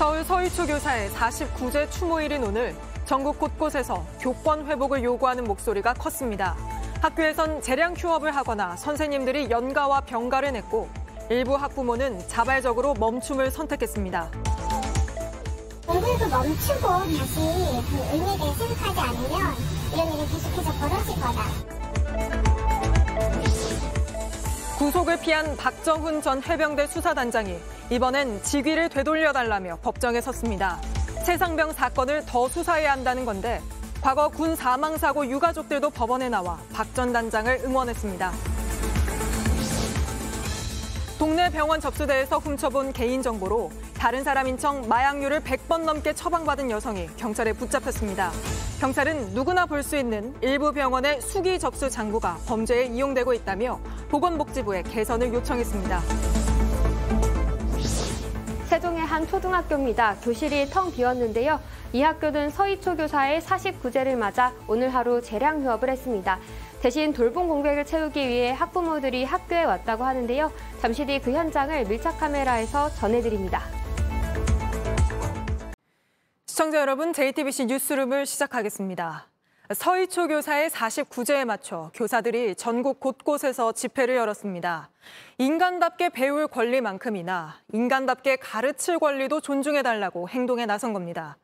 서울 서희초 교사의 49제 추모일인 오늘 전국 곳곳에서 교권 회복을 요구하는 목소리가 컸습니다. 학교에선 재량 휴업을 하거나 선생님들이 연가와 병가를 냈고 일부 학부모는 자발적으로 멈춤을 선택했습니다. 공부도 멈추고 다시 그 대해 생각하지 않으면 이런 일이 계속해서 벌어질 거다. 구속을 피한 박정훈 전 해병대 수사단장이 이번엔 직위를 되돌려달라며 법정에 섰습니다. 최상병 사건을 더 수사해야 한다는 건데 과거 군 사망사고 유가족들도 법원에 나와 박 전 단장을 응원했습니다. 동네 병원 접수대에서 훔쳐본 개인정보로 다른 사람인 척 마약류를 100번 넘게 처방받은 여성이 경찰에 붙잡혔습니다. 경찰은 누구나 볼 수 있는 일부 병원의 수기 접수 장부가 범죄에 이용되고 있다며 보건복지부에 개선을 요청했습니다. 세종의 한 초등학교입니다. 교실이 텅 비었는데요. 이 학교는 서희초 교사의 49제를 맞아 오늘 하루 재량 휴업을 했습니다. 대신 돌봄 공백을 채우기 위해 학부모들이 학교에 왔다고 하는데요. 잠시 뒤 그 현장을 밀착 카메라에서 전해드립니다. 시청자 여러분, JTBC 뉴스룸을 시작하겠습니다. 서희초 교사의 49제에 맞춰 교사들이 전국 곳곳에서 집회를 열었습니다. 인간답게 배울 권리만큼이나 인간답게 가르칠 권리도 존중해달라고 행동에 나선 겁니다.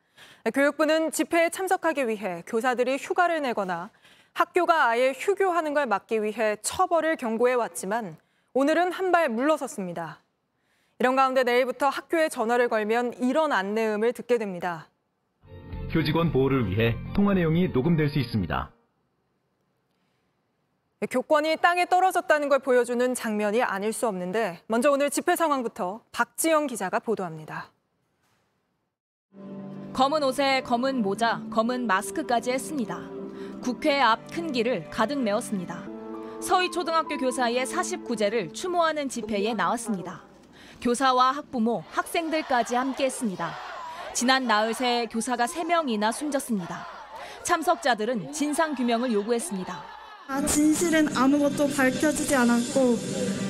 교육부는 집회에 참석하기 위해 교사들이 휴가를 내거나 학교가 아예 휴교하는 걸 막기 위해 처벌을 경고해 왔지만 오늘은 한 발 물러섰습니다. 이런 가운데 내일부터 학교에 전화를 걸면 이런 안내음을 듣게 됩니다. 교직원 보호를 위해 통화 내용이 녹음될 수 있습니다. 교권이 땅에 떨어졌다는 걸 보여주는 장면이 아닐 수 없는데 먼저 오늘 집회 상황부터 박지영 기자가 보도합니다. 검은 옷에 검은 모자, 검은 마스크까지 했습니다. 국회 앞 큰 길을 가득 메웠습니다. 서희초등학교 교사의 49제를 추모하는 집회에 나왔습니다. 교사와 학부모, 학생들까지 함께했습니다. 지난 나흘 새 교사가 3명이나 숨졌습니다. 참석자들은 진상규명을 요구했습니다. 아, 진실은 아무것도 밝혀지지 않았고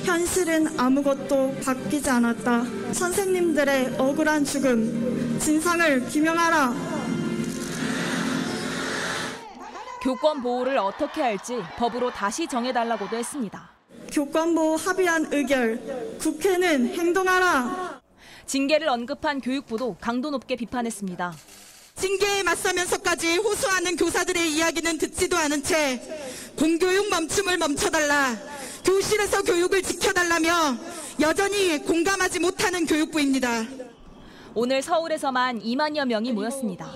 현실은 아무것도 바뀌지 않았다. 선생님들의 억울한 죽음, 진상을 규명하라. 교권 보호를 어떻게 할지 법으로 다시 정해달라고도 했습니다. 교권 보호 합의안 의결, 국회는 행동하라. 징계를 언급한 교육부도 강도 높게 비판했습니다. 징계에 맞서면서까지 호소하는 교사들의 이야기는 듣지도 않은 채 공교육 멈춤을 멈춰달라 교실에서 교육을 지켜달라며 여전히 공감하지 못하는 교육부입니다. 오늘 서울에서만 2만여 명이 모였습니다.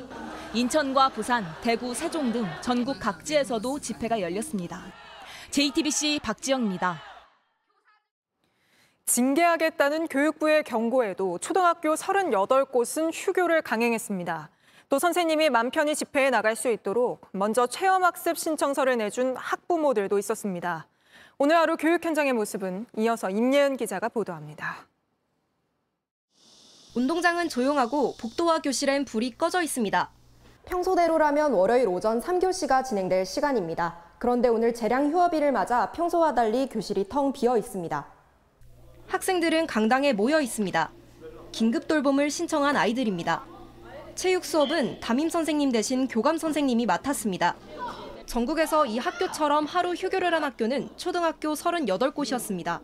인천과 부산, 대구, 세종 등 전국 각지에서도 집회가 열렸습니다. JTBC 박지영입니다. 징계하겠다는 교육부의 경고에도 초등학교 38곳은 휴교를 강행했습니다. 또 선생님이 맘 편히 집회에 나갈 수 있도록 먼저 체험학습 신청서를 내준 학부모들도 있었습니다. 오늘 하루 교육 현장의 모습은 이어서 임예은 기자가 보도합니다. 운동장은 조용하고 복도와 교실엔 불이 꺼져 있습니다. 평소대로라면 월요일 오전 3교시가 진행될 시간입니다. 그런데 오늘 재량 휴업일을 맞아 평소와 달리 교실이 텅 비어 있습니다. 학생들은 강당에 모여 있습니다. 긴급 돌봄을 신청한 아이들입니다. 체육 수업은 담임 선생님 대신 교감 선생님이 맡았습니다. 전국에서 이 학교처럼 하루 휴교를 한 학교는 초등학교 38곳이었습니다.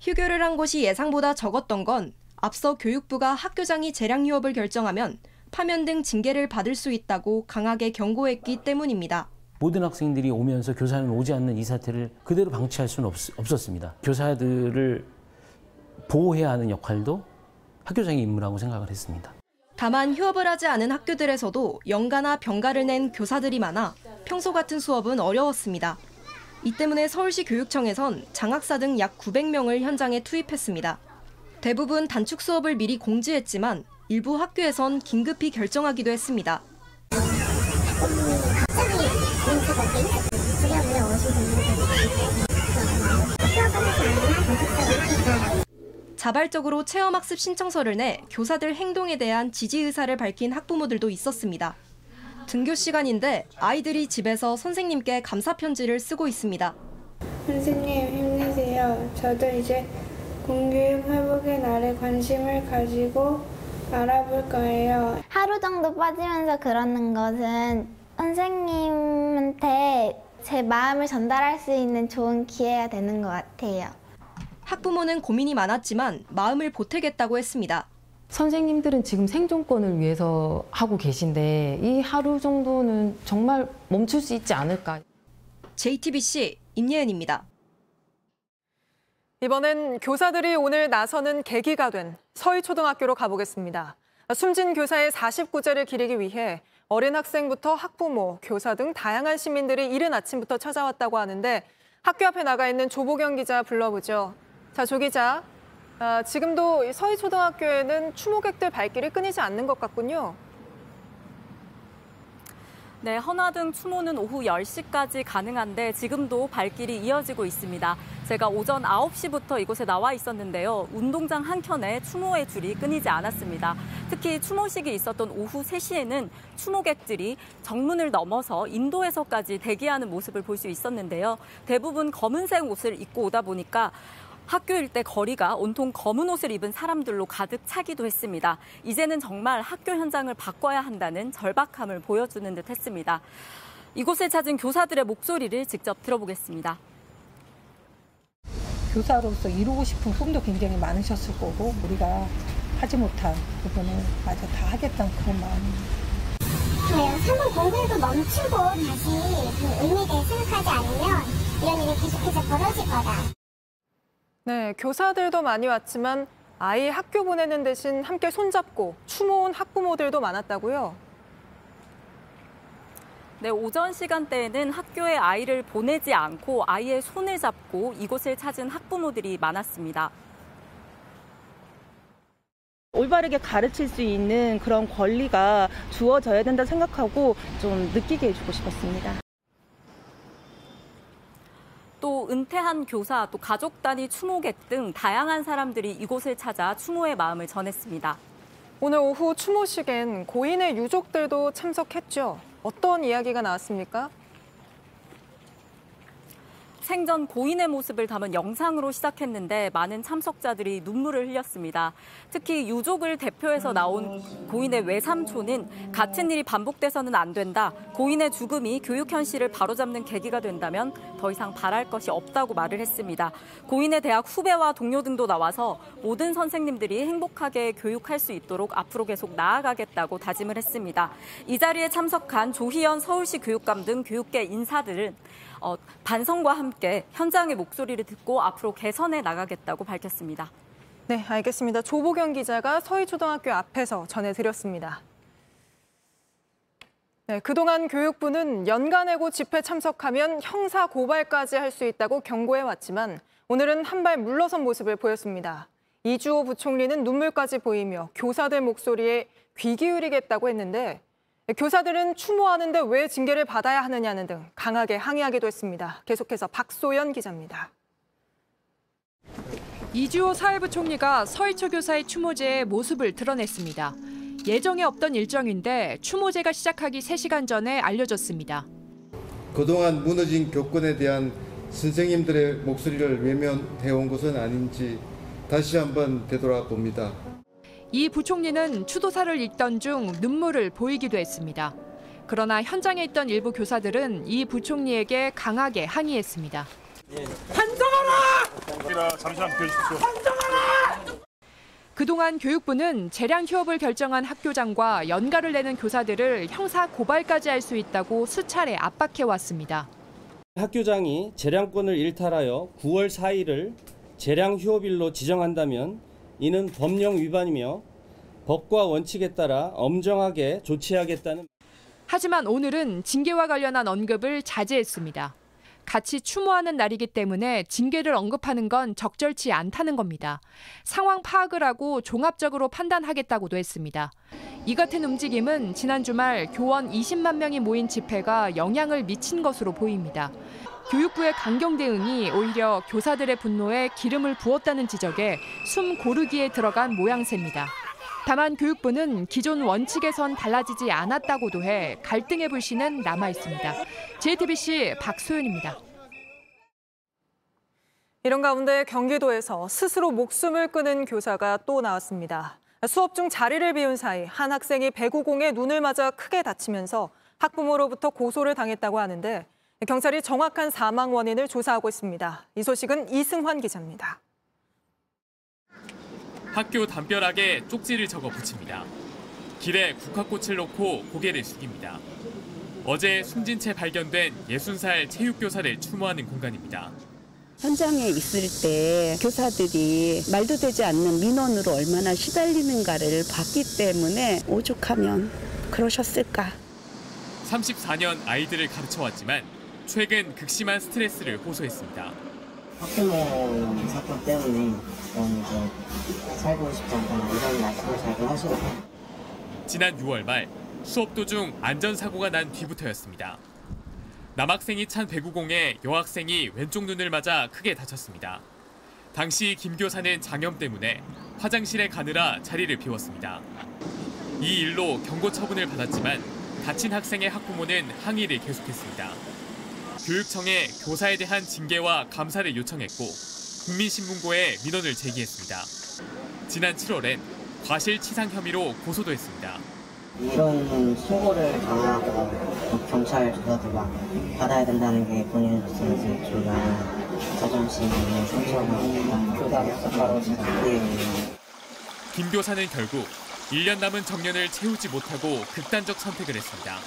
휴교를 한 곳이 예상보다 적었던 건 앞서 교육부가 학교장이 재량 휴업을 결정하면 파면 등 징계를 받을 수 있다고 강하게 경고했기 때문입니다. 모든 학생들이 오면서 교사는 오지 않는 이 사태를 그대로 방치할 수는 없, 없었습니다. 교사들을 보호해야 하는 역할도 학교장의 임무라고 생각을 했습니다. 다만 휴업을 하지 않은 학교들에서도 연가나 병가를 낸 교사들이 많아 평소 같은 수업은 어려웠습니다. 이 때문에 서울시 교육청에선 장학사 등 약 900명을 현장에 투입했습니다. 대부분 단축 수업을 미리 공지했지만 일부 학교에선 긴급히 결정하기도 했습니다. 자발적으로 체험학습 신청서를 내 교사들 행동에 대한 지지 의사를 밝힌 학부모들도 있었습니다. 등교 시간인데 아이들이 집에서 선생님께 감사 편지를 쓰고 있습니다. 선생님 힘내세요. 저도 이제 공교육 회복의 날에 관심을 가지고 알아볼 거예요. 하루 정도 빠지면서 그러는 것은 선생님한테 제 마음을 전달할 수 있는 좋은 기회가 되는 것 같아요. 학부모는 고민이 많았지만 마음을 보태겠다고 했습니다. 선생님들은 지금 생존권을 위해서 하고 계신데 이 하루 정도는 정말 멈출 수 있지 않을까. JTBC 임예은입니다. 이번엔 교사들이 오늘 나서는 계기가 된 서희초등학교로 가보겠습니다. 숨진 교사의 49제를 기리기 위해 어린 학생부터 학부모, 교사 등 다양한 시민들이 이른 아침부터 찾아왔다고 하는데 학교 앞에 나가 있는 조보경 기자 불러보죠. 자, 조 기자. 아, 지금도 서희초등학교에는 추모객들 발길이 끊이지 않는 것 같군요. 네, 헌화등 추모는 오후 10시까지 가능한데 지금도 발길이 이어지고 있습니다. 제가 오전 9시부터 이곳에 나와 있었는데요. 운동장 한켠에 추모의 줄이 끊이지 않았습니다. 특히 추모식이 있었던 오후 3시에는 추모객들이 정문을 넘어서 인도에서까지 대기하는 모습을 볼 수 있었는데요. 대부분 검은색 옷을 입고 오다 보니까 학교 일대 거리가 온통 검은 옷을 입은 사람들로 가득 차기도 했습니다. 이제는 정말 학교 현장을 바꿔야 한다는 절박함을 보여주는 듯 했습니다. 이곳을 찾은 교사들의 목소리를 직접 들어보겠습니다. 교사로서 이루고 싶은 꿈도 굉장히 많으셨을 거고 우리가 하지 못한 부분을 마저 다 하겠다는 그런. 네, 한번 공부도 멈추고 다시 그 의미에 대해 생각하지 않으면 이런 일이 계속해서 벌어질 거다. 네, 교사들도 많이 왔지만 아이 학교 보내는 대신 함께 손잡고 추모 온 학부모들도 많았다고요. 네, 오전 시간대에는 학교에 아이를 보내지 않고 아이의 손을 잡고 이곳을 찾은 학부모들이 많았습니다. 올바르게 가르칠 수 있는 그런 권리가 주어져야 된다 생각하고 좀 느끼게 해주고 싶었습니다. 또 은퇴한 교사, 또 가족 단위 추모객 등 다양한 사람들이 이곳을 찾아 추모의 마음을 전했습니다. 오늘 오후 추모식엔 고인의 유족들도 참석했죠. 어떤 이야기가 나왔습니까? 생전 고인의 모습을 담은 영상으로 시작했는데 많은 참석자들이 눈물을 흘렸습니다. 특히 유족을 대표해서 나온 고인의 외삼촌은 같은 일이 반복돼서는 안 된다. 고인의 죽음이 교육 현실을 바로잡는 계기가 된다면 더 이상 바랄 것이 없다고 말을 했습니다. 고인의 대학 후배와 동료 등도 나와서 모든 선생님들이 행복하게 교육할 수 있도록 앞으로 계속 나아가겠다고 다짐을 했습니다. 이 자리에 참석한 조희연 서울시 교육감 등 교육계 인사들은 어, 반성과 함께 현장의 목소리를 듣고 앞으로 개선해 나가겠다고 밝혔습니다. 네, 알겠습니다. 조보경 기자가 서희초등학교 앞에서 전해드렸습니다. 네, 그동안 교육부는 연간해고 집회 참석하면 형사 고발까지 할 수 있다고 경고해 왔지만 오늘은 한 발 물러선 모습을 보였습니다. 이주호 부총리는 눈물까지 보이며 교사들 목소리에 귀 기울이겠다고 했는데 교사들은 추모하는데 왜 징계를 받아야 하느냐는 등 강하게 항의하기도 했습니다. 계속해서 박소연 기자입니다. 이주호 사회부 총리가 서희초 교사의 추모제의 모습을 드러냈습니다. 예정에 없던 일정인데 추모제가 시작하기 3시간 전에 알려졌습니다. 그동안 무너진 교권에 대한 선생님들의 목소리를 외면해온 것은 아닌지 다시 한번 되돌아봅니다. 이 부총리는 추도사를 읽던 중 눈물을 보이기도 했습니다. 그러나 현장에 있던 일부 교사들은 이 부총리에게 강하게 항의했습니다. 환정하라! 잠시만 비켜주십시오. 환정하라! 그동안 교육부는 재량 휴업을 결정한 학교장과 연가를 내는 교사들을 형사 고발까지 할 수 있다고 수차례 압박해 왔습니다. 학교장이 재량권을 일탈하여 9월 4일을 재량 휴업일로 지정한다면 이는 법령 위반이며 법과 원칙에 따라 엄정하게 조치하겠다는 하지만 오늘은 징계와 관련한 언급을 자제했습니다. 같이 추모하는 날이기 때문에 징계를 언급하는 건 적절치 않다는 겁니다. 상황 파악을 하고 종합적으로 판단하겠다고도 했습니다. 이 같은 움직임은 지난 주말 교원 20만 명이 모인 집회가 영향을 미친 것으로 보입니다. 교육부의 강경 대응이 오히려 교사들의 분노에 기름을 부었다는 지적에 숨 고르기에 들어간 모양새입니다. 다만 교육부는 기존 원칙에선 달라지지 않았다고도 해 갈등의 불씨는 남아 있습니다. JTBC 박소연입니다. 이런 가운데 경기도에서 스스로 목숨을 끊은 교사가 또 나왔습니다. 수업 중 자리를 비운 사이 한 학생이 배구공에 눈을 맞아 크게 다치면서 학부모로부터 고소를 당했다고 하는데 경찰이 정확한 사망 원인을 조사하고 있습니다. 이 소식은 이승환 기자입니다. 학교 담벼락에 쪽지를 적어 붙입니다. 길에 국화꽃을 놓고 고개를 숙입니다. 어제 숨진 채 발견된 60살 체육교사를 추모하는 공간입니다. 현장에 있을 때 교사들이 말도 되지 않는 민원으로 얼마나 시달리는가를 봤기 때문에 오죽하면 그러셨을까. 34년 아이들을 가르쳐왔지만 최근 극심한 스트레스를 호소했습니다. 학부모 사건 때문에 지난 6월 말 수업 도중 안전사고가 난 뒤부터였습니다. 남학생이 찬 배구공에 여학생이 왼쪽 눈을 맞아 크게 다쳤습니다. 당시 김 교사는 장염 때문에 화장실에 가느라 자리를 비웠습니다. 이 일로 경고 처분을 받았지만 다친 학생의 학부모는 항의를 계속했습니다. 교육청에 교사에 대한 징계와 감사를 요청했고 국민신문고에 민원을 제기했습니다. 지난 7월엔 과실치상 혐의로 고소도 했습니다. 이런 신고를 당하고 경찰 조사도 막 받아야 된다는 게 본인으로서 이제 교사로서 바로 네. 김 교사는 결국 1년 남은 정년을 채우지 못하고 극단적 선택을 했습니다.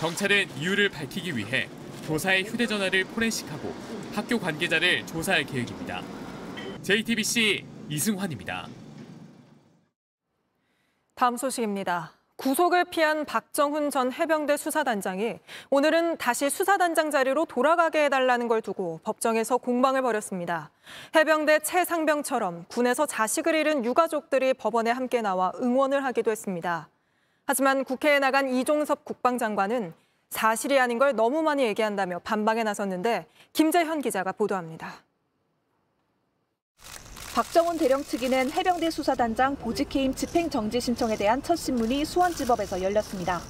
경찰은 이유를 밝히기 위해 교사의 휴대전화를 포렌식하고 학교 관계자를 조사할 계획입니다. JTBC 이승환입니다. 다음 소식입니다. 구속을 피한 박정훈 전 해병대 수사단장이 오늘은 다시 수사단장 자리로 돌아가게 해달라는 걸 두고 법정에서 공방을 벌였습니다. 해병대 최상병처럼 군에서 자식을 잃은 유가족들이 법원에 함께 나와 응원을 하기도 했습니다. 하지만 국회에 나간 이종섭 국방장관은 사실이 아닌 걸 너무 많이 얘기한다며 반박에 나섰는데 김재현 기자가 보도합니다. 박정훈 대령 측위는 해병대 수사단장 보직해임 집행정지 신청에 대한 첫 신문이 수원지법에서 열렸습니다.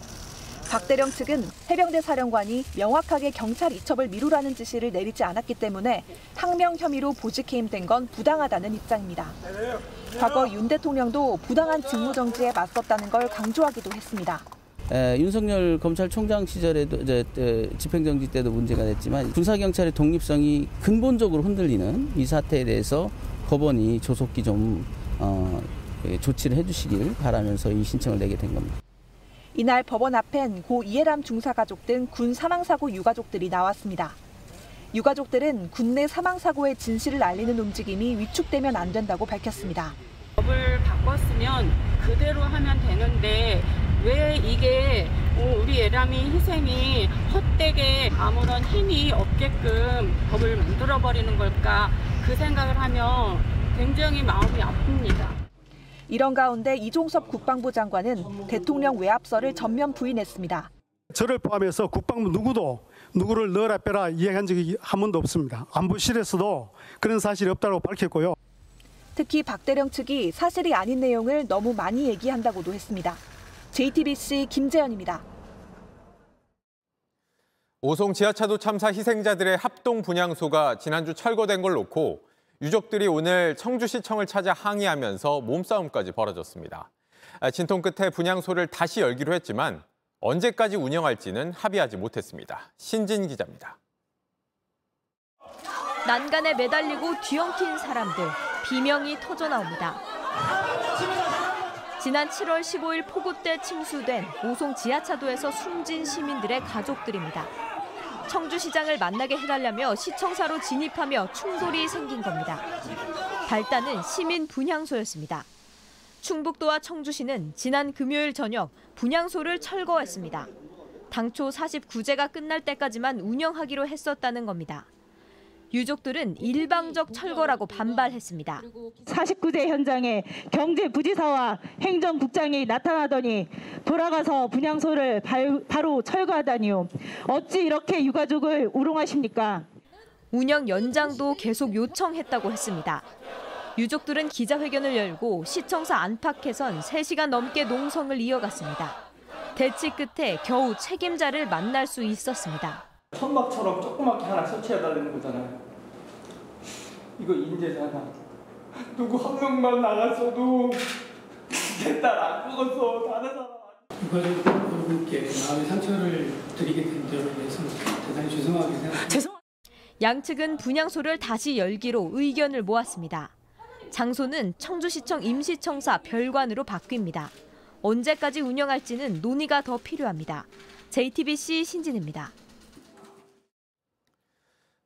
박 대령 측은 해병대 사령관이 명확하게 경찰 이첩을 미루라는 지시를 내리지 않았기 때문에 항명 혐의로 보직해임된 건 부당하다는 입장입니다. 과거 윤 대통령도 부당한 직무정지에 맞섰다는 걸 강조하기도 했습니다. 에, 윤석열 검찰총장 시절에도 이제 에, 집행정지 때도 문제가 됐지만 군사경찰의 독립성이 근본적으로 흔들리는 이 사태에 대해서 법원이 조속히 좀 어, 조치를 해주시길 바라면서 이 신청을 내게 된 겁니다. 이날 법원 앞엔 고 이해람 중사 가족 등 군 사망사고 유가족들이 나왔습니다. 유가족들은 군내 사망사고의 진실을 알리는 움직임이 위축되면 안 된다고 밝혔습니다. 법을 바꿨으면 그대로 하면 되는데 왜 이게 우리 예람이 희생이 헛되게 아무런 힘이 없게끔 법을 만들어 버리는 걸까 그 생각을 하면 굉장히 마음이 아픕니다. 이런 가운데 이종섭 국방부 장관은 대통령 외압설을 전면 부인했습니다. 저를 포함해서 국방부 누구도 누구를 넣어라 빼라 이야기한 적이 한 번도 없습니다. 안보실에서도 그런 사실이 없다고 밝혔고요. 특히 박대령 측이 사실이 아닌 내용을 너무 많이 얘기한다고도 했습니다. JTBC 김재현입니다. 오송 지하차도 참사 희생자들의 합동 분향소가 지난주 철거된 걸 놓고 유족들이 오늘 청주시청을 찾아 항의하면서 몸싸움까지 벌어졌습니다. 진통 끝에 분향소를 다시 열기로 했지만 언제까지 운영할지는 합의하지 못했습니다. 신진 기자입니다. 난간에 매달리고 뒤엉킨 사람들, 비명이 터져 나옵니다. 지난 7월 15일 폭우 때 침수된 오송 지하차도에서 숨진 시민들의 가족들입니다. 청주시장을 만나게 해달라며 시청사로 진입하며 충돌이 생긴 겁니다. 발단은 시민 분향소였습니다. 충북도와 청주시는 지난 금요일 저녁 분향소를 철거했습니다. 당초 49제가 끝날 때까지만 운영하기로 했었다는 겁니다. 유족들은 일방적 철거라고 반발했습니다. 49대 현장에 경제부지사와 행정국장이 나타나더니 돌아가서 분향소를 바로 철거하다니요. 어찌 이렇게 유가족을 우롱하십니까? 운영 연장도 계속 요청했다고 했습니다. 유족들은 기자회견을 열고 시청사 안팎에선 3시간 넘게 농성을 이어갔습니다. 대치 끝에 겨우 책임자를 만날 수 있었습니다. 천막처럼 조그맣게 하나 설치해달라는 거잖아요. 이거 인재잖아. 누구 한 명만 나갔어도 내 딸 안 죽었어 다른 사람 유가족분께 마음의 상처를 드리게 된 점에 대해서 대단히 죄송하게 생각합니다. 양측은 분향소를 다시 열기로 의견을 모았습니다. 장소는 청주시청 임시청사 별관으로 바뀝니다. 언제까지 운영할지는 논의가 더 필요합니다. JTBC 신진입니다.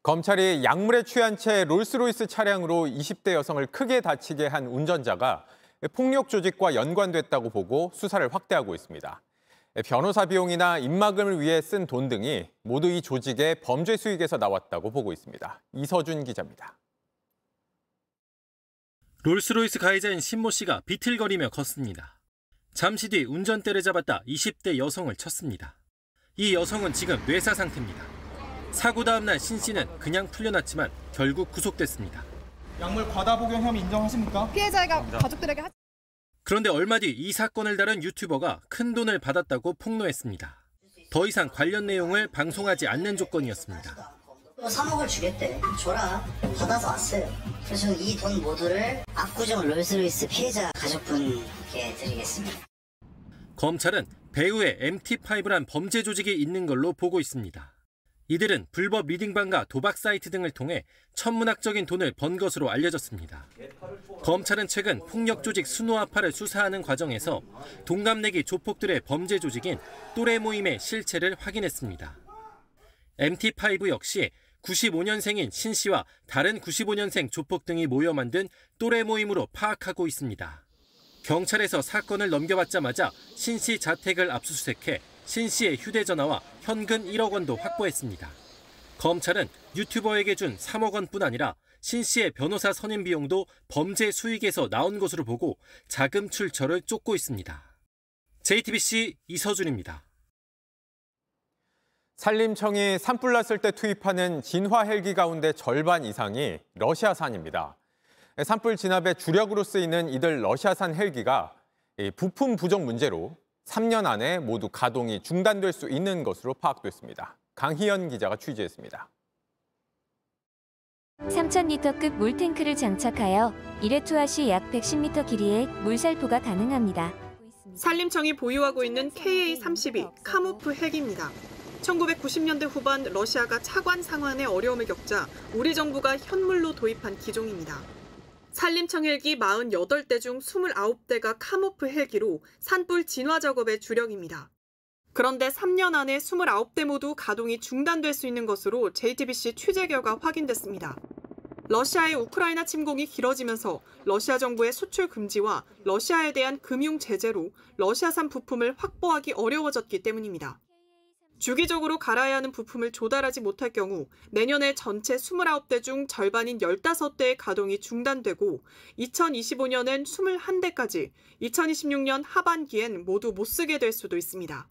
검찰이 약물에 취한 채 롤스로이스 차량으로 20대 여성을 크게 다치게 한 운전자가 폭력 조직과 연관됐다고 보고 수사를 확대하고 있습니다. 변호사 비용이나 입막음을 위해 쓴 돈 등이 모두 이 조직의 범죄 수익에서 나왔다고 보고 있습니다. 이서준 기자입니다. 롤스로이스 가해자인 신모 씨가 비틀거리며 걷습니다. 잠시 뒤 운전대를 잡았다 20대 여성을 쳤습니다. 이 여성은 지금 뇌사 상태입니다. 사고 다음 날 신 씨는 그냥 풀려났지만 결국 구속됐습니다. 약물 과다 복용 혐의 인정하십니까? 피해자가 가족들에게 하... 그런데 얼마 뒤 이 사건을 다룬 유튜버가 큰 돈을 받았다고 폭로했습니다. 더 이상 관련 내용을 방송하지 않는 조건이었습니다. 3억을 주겠대. 줘라. 받아서 왔어요. 그래서 이 돈 모두를 압구정 롤스로이스 피해자 가족분께 드리겠습니다. 검찰은 배후에 MT5란 범죄 조직이 있는 걸로 보고 있습니다. 이들은 불법 리딩방과 도박 사이트 등을 통해 천문학적인 돈을 번 것으로 알려졌습니다. 검찰은 최근 폭력 조직 수노아파를 수사하는 과정에서 동갑내기 조폭들의 범죄 조직인 또래 모임의 실체를 확인했습니다. MT5 역시 95년생인 신 씨와 다른 95년생 조폭 등이 모여 만든 또래 모임으로 파악하고 있습니다. 경찰에서 사건을 넘겨받자마자 신 씨 자택을 압수수색해 신 씨의 휴대전화와 현금 1억 원도 확보했습니다. 검찰은 유튜버에게 준 3억 원뿐 아니라 신 씨의 변호사 선임 비용도 범죄 수익에서 나온 것으로 보고 자금 출처를 쫓고 있습니다. JTBC 이서준입니다. 산림청이 산불 났을 때 투입하는 진화 헬기 가운데 절반 이상이 러시아산입니다. 산불 진압의 주력으로 쓰이는 이들 러시아산 헬기가 부품 부족 문제로 3년 안에 모두 가동이 중단될 수 있는 것으로 파악됐습니다. 강희연 기자가 취재했습니다. 3,000리터급 물탱크를 장착하여 1회 투하 시 약 110m 길이의 물살포가 가능합니다. 산림청이 보유하고 있는 KA-32 카모프 헬기입니다. 1990년대 후반 러시아가 차관 상환에 어려움을 겪자 우리 정부가 현물로 도입한 기종입니다. 산림청 헬기 48대 중 29대가 카모프 헬기로 산불 진화 작업의 주력입니다. 그런데 3년 안에 29대 모두 가동이 중단될 수 있는 것으로 JTBC 취재 결과 확인됐습니다. 러시아의 우크라이나 침공이 길어지면서 러시아 정부의 수출 금지와 러시아에 대한 금융 제재로 러시아산 부품을 확보하기 어려워졌기 때문입니다. 주기적으로 갈아야 하는 부품을 조달하지 못할 경우 내년에 전체 29대 중 절반인 15대의 가동이 중단되고 2025년엔 21대까지, 2026년 하반기엔 모두 못 쓰게 될 수도 있습니다.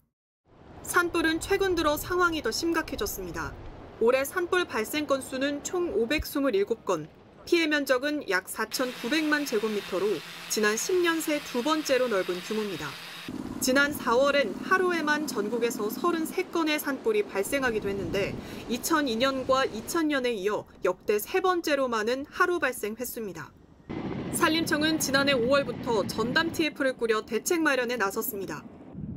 산불은 최근 들어 상황이 더 심각해졌습니다. 올해 산불 발생 건수는 총 527건, 피해 면적은 약 4,900만 제곱미터로 지난 10년 새 두 번째로 넓은 규모입니다. 지난 4월엔 하루에만 전국에서 33건의 산불이 발생하기도 했는데 2002년과 2000년에 이어 역대 세 번째로 많은 하루 발생 횟수입니다. 산림청은 지난해 5월부터 전담 TF를 꾸려 대책 마련에 나섰습니다.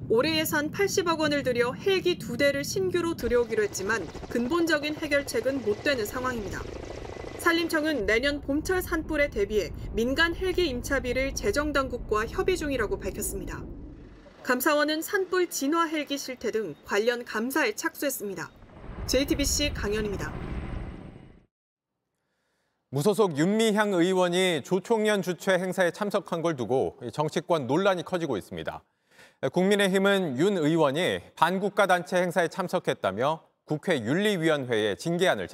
올해 예산 80억 원을 들여 헬기 두 대를 신규로 들여오기로 했지만 근본적인 해결책은 못 되는 상황입니다. 산림청은 내년 봄철 산불에 대비해 민간 헬기 임차비를 재정당국과 협의 중이라고 밝혔습니다. 감사원은 산불 진화 헬기 실태 등 관련 감사에 착수했습니다. JTBC 강연입니다. 무소속 윤미향 의원이 조총련 주최 행사에 참석한 걸 두고 정치권 논란이 커지고 있습니다. 국민의힘은 윤 의원이 반국가 단체 행사에 참석했다며 국회 윤리위원회에 징계안을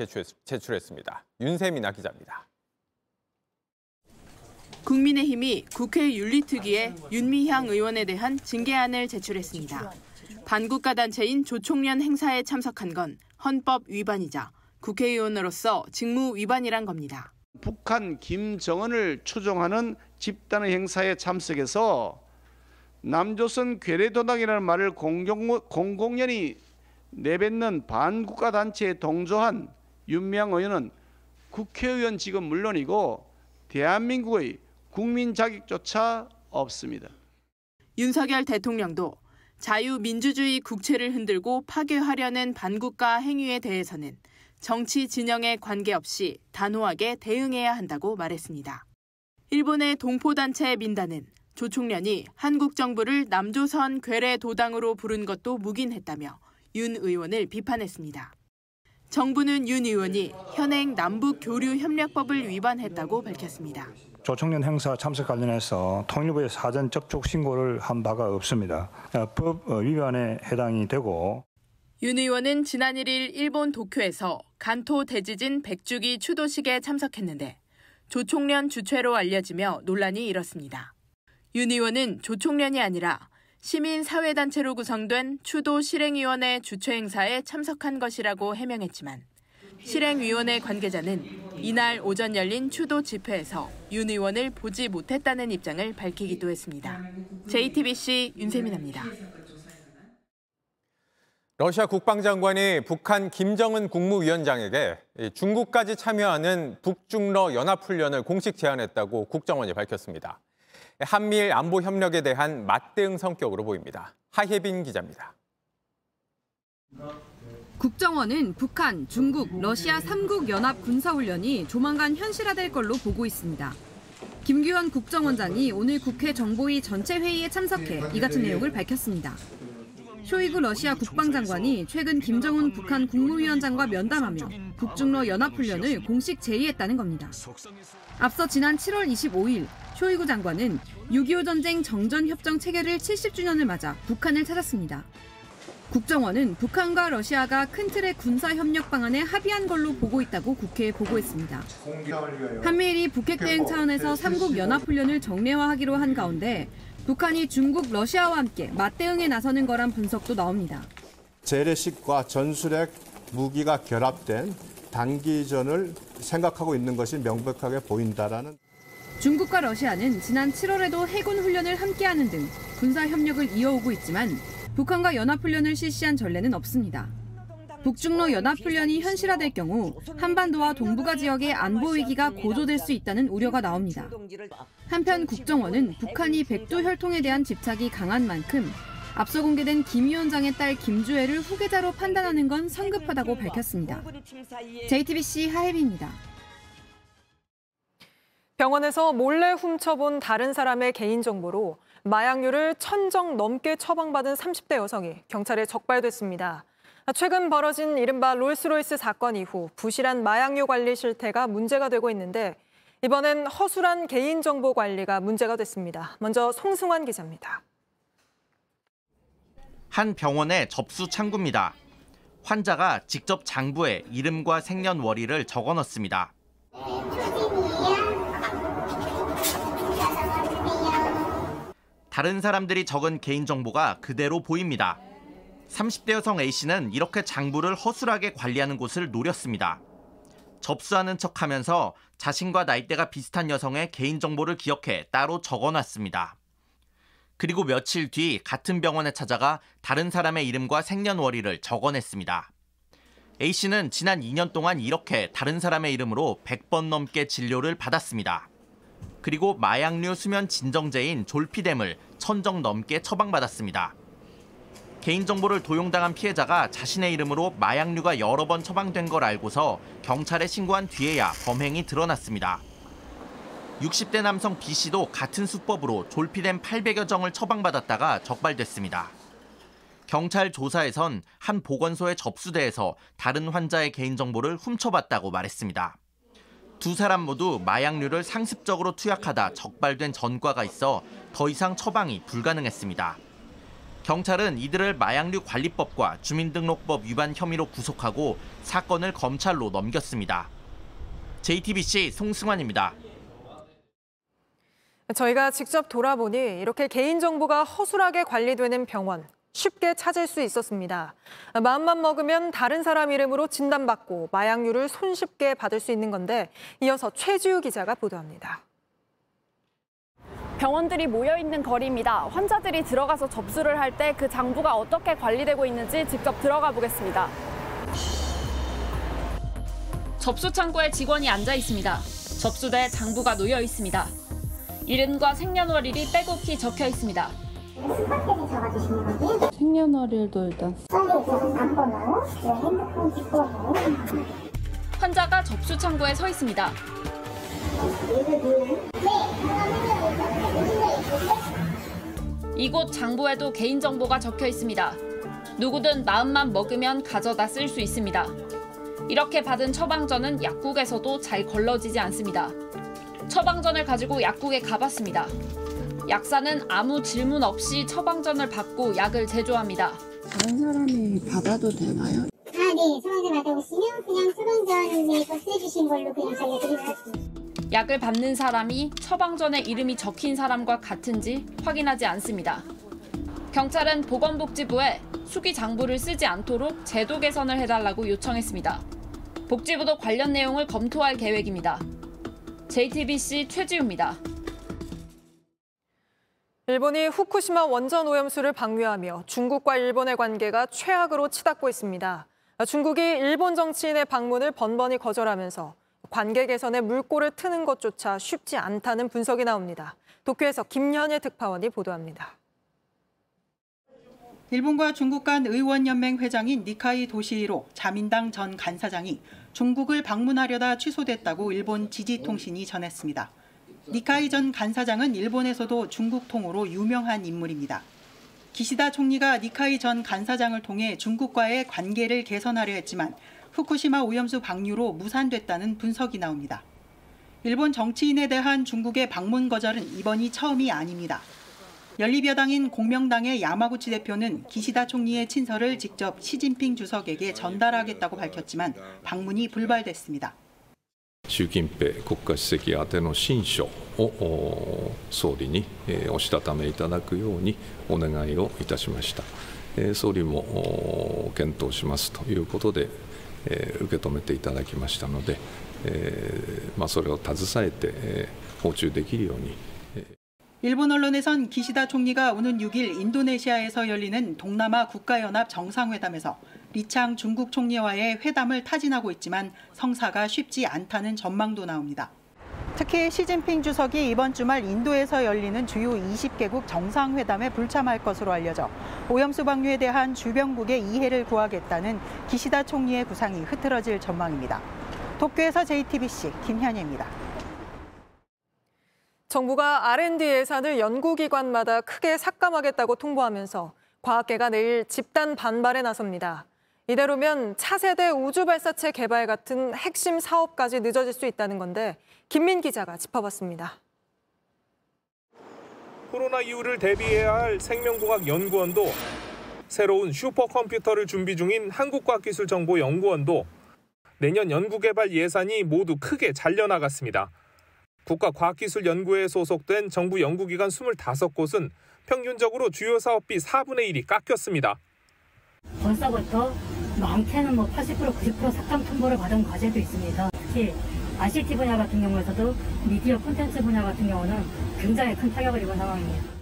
제출했습니다. 윤세민아 기자입니다. 국민의힘이 국회 윤리특위에 윤미향 의원에 대한 징계안을 제출했습니다. 반국가 단체인 조총련 행사에 참석한 건 헌법 위반이자 국회의원으로서 직무 위반이란 겁니다. 북한 김정은을 추종하는 집단의 행사에 참석해서 남조선 괴뢰도당이라는 말을 공공, 공공연히 내뱉는 반국가 단체에 동조한 윤미향 의원은 국회의원 직은 물론이고 대한민국의 국민 자격조차 없습니다. 윤석열 대통령도 자유민주주의 국채를 흔들고 파괴하려는 반국가 행위에 대해서는 정치 진영에 관계없이 단호하게 대응해야 한다고 말했습니다. 일본의 동포단체 민단은 조 총련이 한국 정부를 남조선 괴뢰 도당으로 부른 것도 묵인했다며 윤 의원을 비판했습니다. 정부는 윤 의원이 현행 남북 교류 협력법을 위반했다고 밝혔습니다. 조청년 행사 참석 관련해서 통일부에 사전 접촉 신고를 한 바가 없습니다. 법 위반에 해당이 되고 윤 의원은 지난 1일 일본 도쿄에서 간토 대지진 100주기 추도식에 참석했는데 조총련 주최로 알려지며 논란이 일었습니다. 윤 의원은 조총련이 아니라 시민사회단체로 구성된 추도 실행위원회 주최 행사에 참석한 것이라고 해명했지만 실행위원회 관계자는 이날 오전 열린 추도 집회에서 윤 의원을 보지 못했다는 입장을 밝히기도 했습니다. JTBC 윤세민입니다. 러시아 국방장관이 북한 김정은 국무위원장에게 중국까지 참여하는 북중러 연합훈련을 공식 제안했다고 국정원이 밝혔습니다. 한미일 안보 협력에 대한 맞대응 성격으로 보입니다. 하혜빈 기자입니다. 국정원은 북한, 중국, 러시아 3국 연합 군사훈련이 조만간 현실화될 걸로 보고 있습니다. 김규현 국정원장이 오늘 국회 정보위 전체 회의에 참석해 이 같은 내용을 밝혔습니다. 쇼이구 러시아 국방장관이 최근 김정은 북한 국무위원장과 면담하며 북중러 연합훈련을 공식 제의했다는 겁니다. 앞서 지난 7월 25일 쇼이구 장관은 6.25 전쟁 정전협정 체결을 70주년을 맞아 북한을 찾았습니다. 국정원은 북한과 러시아가 큰 틀의 군사 협력 방안에 합의한 걸로 보고 있다고 국회에 보고했습니다. 한미일이 북핵 대응 차원에서 3국 연합훈련을 정례화하기로 한 가운데 북한이 중국, 러시아와 함께 맞대응에 나서는 거란 분석도 나옵니다. 재래식과 전술핵 무기가 결합된 단기전을 생각하고 있는 것이 명백하게 보인다라는 중국과 러시아는 지난 7월에도 해군 훈련을 함께하는 등 군사 협력을 이어오고 있지만 북한과 연합훈련을 실시한 전례는 없습니다. 북중로 연합훈련이 현실화될 경우 한반도와 동북아 지역의 안보 위기가 고조될 수 있다는 우려가 나옵니다. 한편 국정원은 북한이 백두 혈통에 대한 집착이 강한 만큼 앞서 공개된 김 위원장의 딸 김주애를 후계자로 판단하는 건 성급하다고 밝혔습니다. JTBC 하혜비입니다. 병원에서 몰래 훔쳐본 다른 사람의 개인정보로 마약류를 천정 넘게 처방받은 30대 여성이 경찰에 적발됐습니다. 최근 벌어진 이른바 롤스로이스 사건 이후 부실한 마약류 관리 실태가 문제가 되고 있는데 이번엔 허술한 개인정보 관리가 문제가 됐습니다. 먼저 송승환 기자입니다. 한 병원의 접수 창구입니다. 환자가 직접 장부에 이름과 생년월일을 적어 넣습니다. 다른 사람들이 적은 개인정보가 그대로 보입니다. 30대 여성 A씨는 이렇게 장부를 허술하게 관리하는 곳을 노렸습니다. 접수하는 척 하면서 자신과 나이대가 비슷한 여성의 개인정보를 기억해 따로 적어놨습니다. 그리고 며칠 뒤 같은 병원에 찾아가 다른 사람의 이름과 생년월일을 적어냈습니다. A씨는 지난 2년 동안 이렇게 다른 사람의 이름으로 100번 넘게 진료를 받았습니다. 그리고 마약류 수면 진정제인 졸피뎀을 천정 넘게 처방받았습니다. 개인정보를 도용당한 피해자가 자신의 이름으로 마약류가 여러 번 처방된 걸 알고서 경찰에 신고한 뒤에야 범행이 드러났습니다. 60대 남성 B씨도 같은 수법으로 졸피뎀 800여 정을 처방받았다가 적발됐습니다. 경찰 조사에선 한 보건소에 접수대에서 다른 환자의 개인정보를 훔쳐봤다고 말했습니다. 두 사람 모두 마약류를 상습적으로 투약하다 적발된 전과가 있어 더 이상 처방이 불가능했습니다. 경찰은 이들을 마약류 관리법과 주민등록법 위반 혐의로 구속하고 사건을 검찰로 넘겼습니다. JTBC 송승환입니다. 저희가 직접 돌아보니 이렇게 개인정보가 허술하게 관리되는 병원 쉽게 찾을 수 있었습니다. 마음만 먹으면 다른 사람 이름으로 진단받고 마약류를 손쉽게 받을 수 있는 건데 이어서 최지우 기자가 보도합니다. 병원들이 모여 있는 거리입니다. 환자들이 들어가서 접수를 할 때 그 장부가 어떻게 관리되고 있는지 직접 들어가 보겠습니다. 접수 창구에 직원이 앉아 있습니다. 접수대에 장부가 놓여 있습니다. 이름과 생년월일이 빼곡히 적혀 있습니다. 스카트를 잡아주시는 거지? 생년월일도 일단 네, 핸드폰 뒷번호. 환자가 접수 창구에 서 있습니다. 이곳 장부에도 개인정보가 적혀 있습니다. 누구든 마음만 먹으면 가져다 쓸 수 있습니다. 이렇게 받은 처방전은 약국에서도 잘 걸러지지 않습니다. 처방전을 가지고 약국에 가봤습니다. 약사는 아무 질문 없이 처방전을 받고 약을 제조합니다. 다른 사람이 받아도 되나요? 아, 네. 처방전 받아보시면 그냥 처방전에 써주신 걸로 그냥 저희가 드리겠습니다. 약을 받는 사람이 처방전에 이름이 적힌 사람과 같은지 확인하지 않습니다. 경찰은 보건복지부에 수기 장부를 쓰지 않도록 제도 개선을 해달라고 요청했습니다. 복지부도 관련 내용을 검토할 계획입니다. JTBC 최지우입니다. 일본이 후쿠시마 원전 오염수를 방류하며 중국과 일본의 관계가 최악으로 치닫고 있습니다. 중국이 일본 정치인의 방문을 번번이 거절하면서 관계 개선에 물꼬를 트는 것조차 쉽지 않다는 분석이 나옵니다. 도쿄에서 김현예 특파원이 보도합니다. 일본과 중국 간 의원연맹 회장인 니카이 도시히로 자민당 전 간사장이 중국을 방문하려다 취소됐다고 일본 지지통신이 전했습니다. 니카이 전 간사장은 일본에서도 중국 통으로 유명한 인물입니다. 기시다 총리가 니카이 전 간사장을 통해 중국과의 관계를 개선하려 했지만 후쿠시마 오염수 방류로 무산됐다는 분석이 나옵니다. 일본 정치인에 대한 중국의 방문 거절은 이번이 처음이 아닙니다. 연립여당인 공명당의 야마구치 대표는 기시다 총리의 친서를 직접 시진핑 주석에게 전달하겠다고 밝혔지만 방문이 불발됐습니다. 習近平国家主席宛ての親書を総理におしたためいただくようにお願いをいたしました。総理も検討しますということで、受け止めていただきましたので、それを携えて訪中できるように일본 언론에선 기시다 총리가 오는 6일 인도네시아에서 열리는 동남아 국가연합 정상회담에서 리창 중국 총리와의 회담을 타진하고 있지만 성사가 쉽지 않다는 전망도 나옵니다. 특히 시진핑 주석이 이번 주말 인도에서 열리는 주요 20개국 정상회담에 불참할 것으로 알려져 오염수 방류에 대한 주변국의 이해를 구하겠다는 기시다 총리의 구상이 흐트러질 전망입니다. 도쿄에서 JTBC 김현예입니다. 정부가 R&D 예산을 연구기관마다 크게 삭감하겠다고 통보하면서 과학계가 내일 집단 반발에 나섭니다. 이대로면 차세대 우주발사체 개발 같은 핵심 사업까지 늦어질 수 있다는 건데 김민 기자가 짚어봤습니다. 코로나 이후를 대비해야 할 생명공학 연구원도 새로운 슈퍼컴퓨터를 준비 중인 한국과학기술정보연구원도 내년 연구개발 예산이 모두 크게 잘려나갔습니다. 국가과학기술연구회에 소속된 정부 연구기관 25곳은 평균적으로 주요 사업비 4분의 1이 깎였습니다. 벌써부터 많게는 뭐 80% 90% 삭감 통보를 받은 과제도 있습니다. 특히 ICT 분야 같은 경우에서도 미디어 콘텐츠 분야 같은 경우는 굉장히 큰 타격을 입은 상황입니다.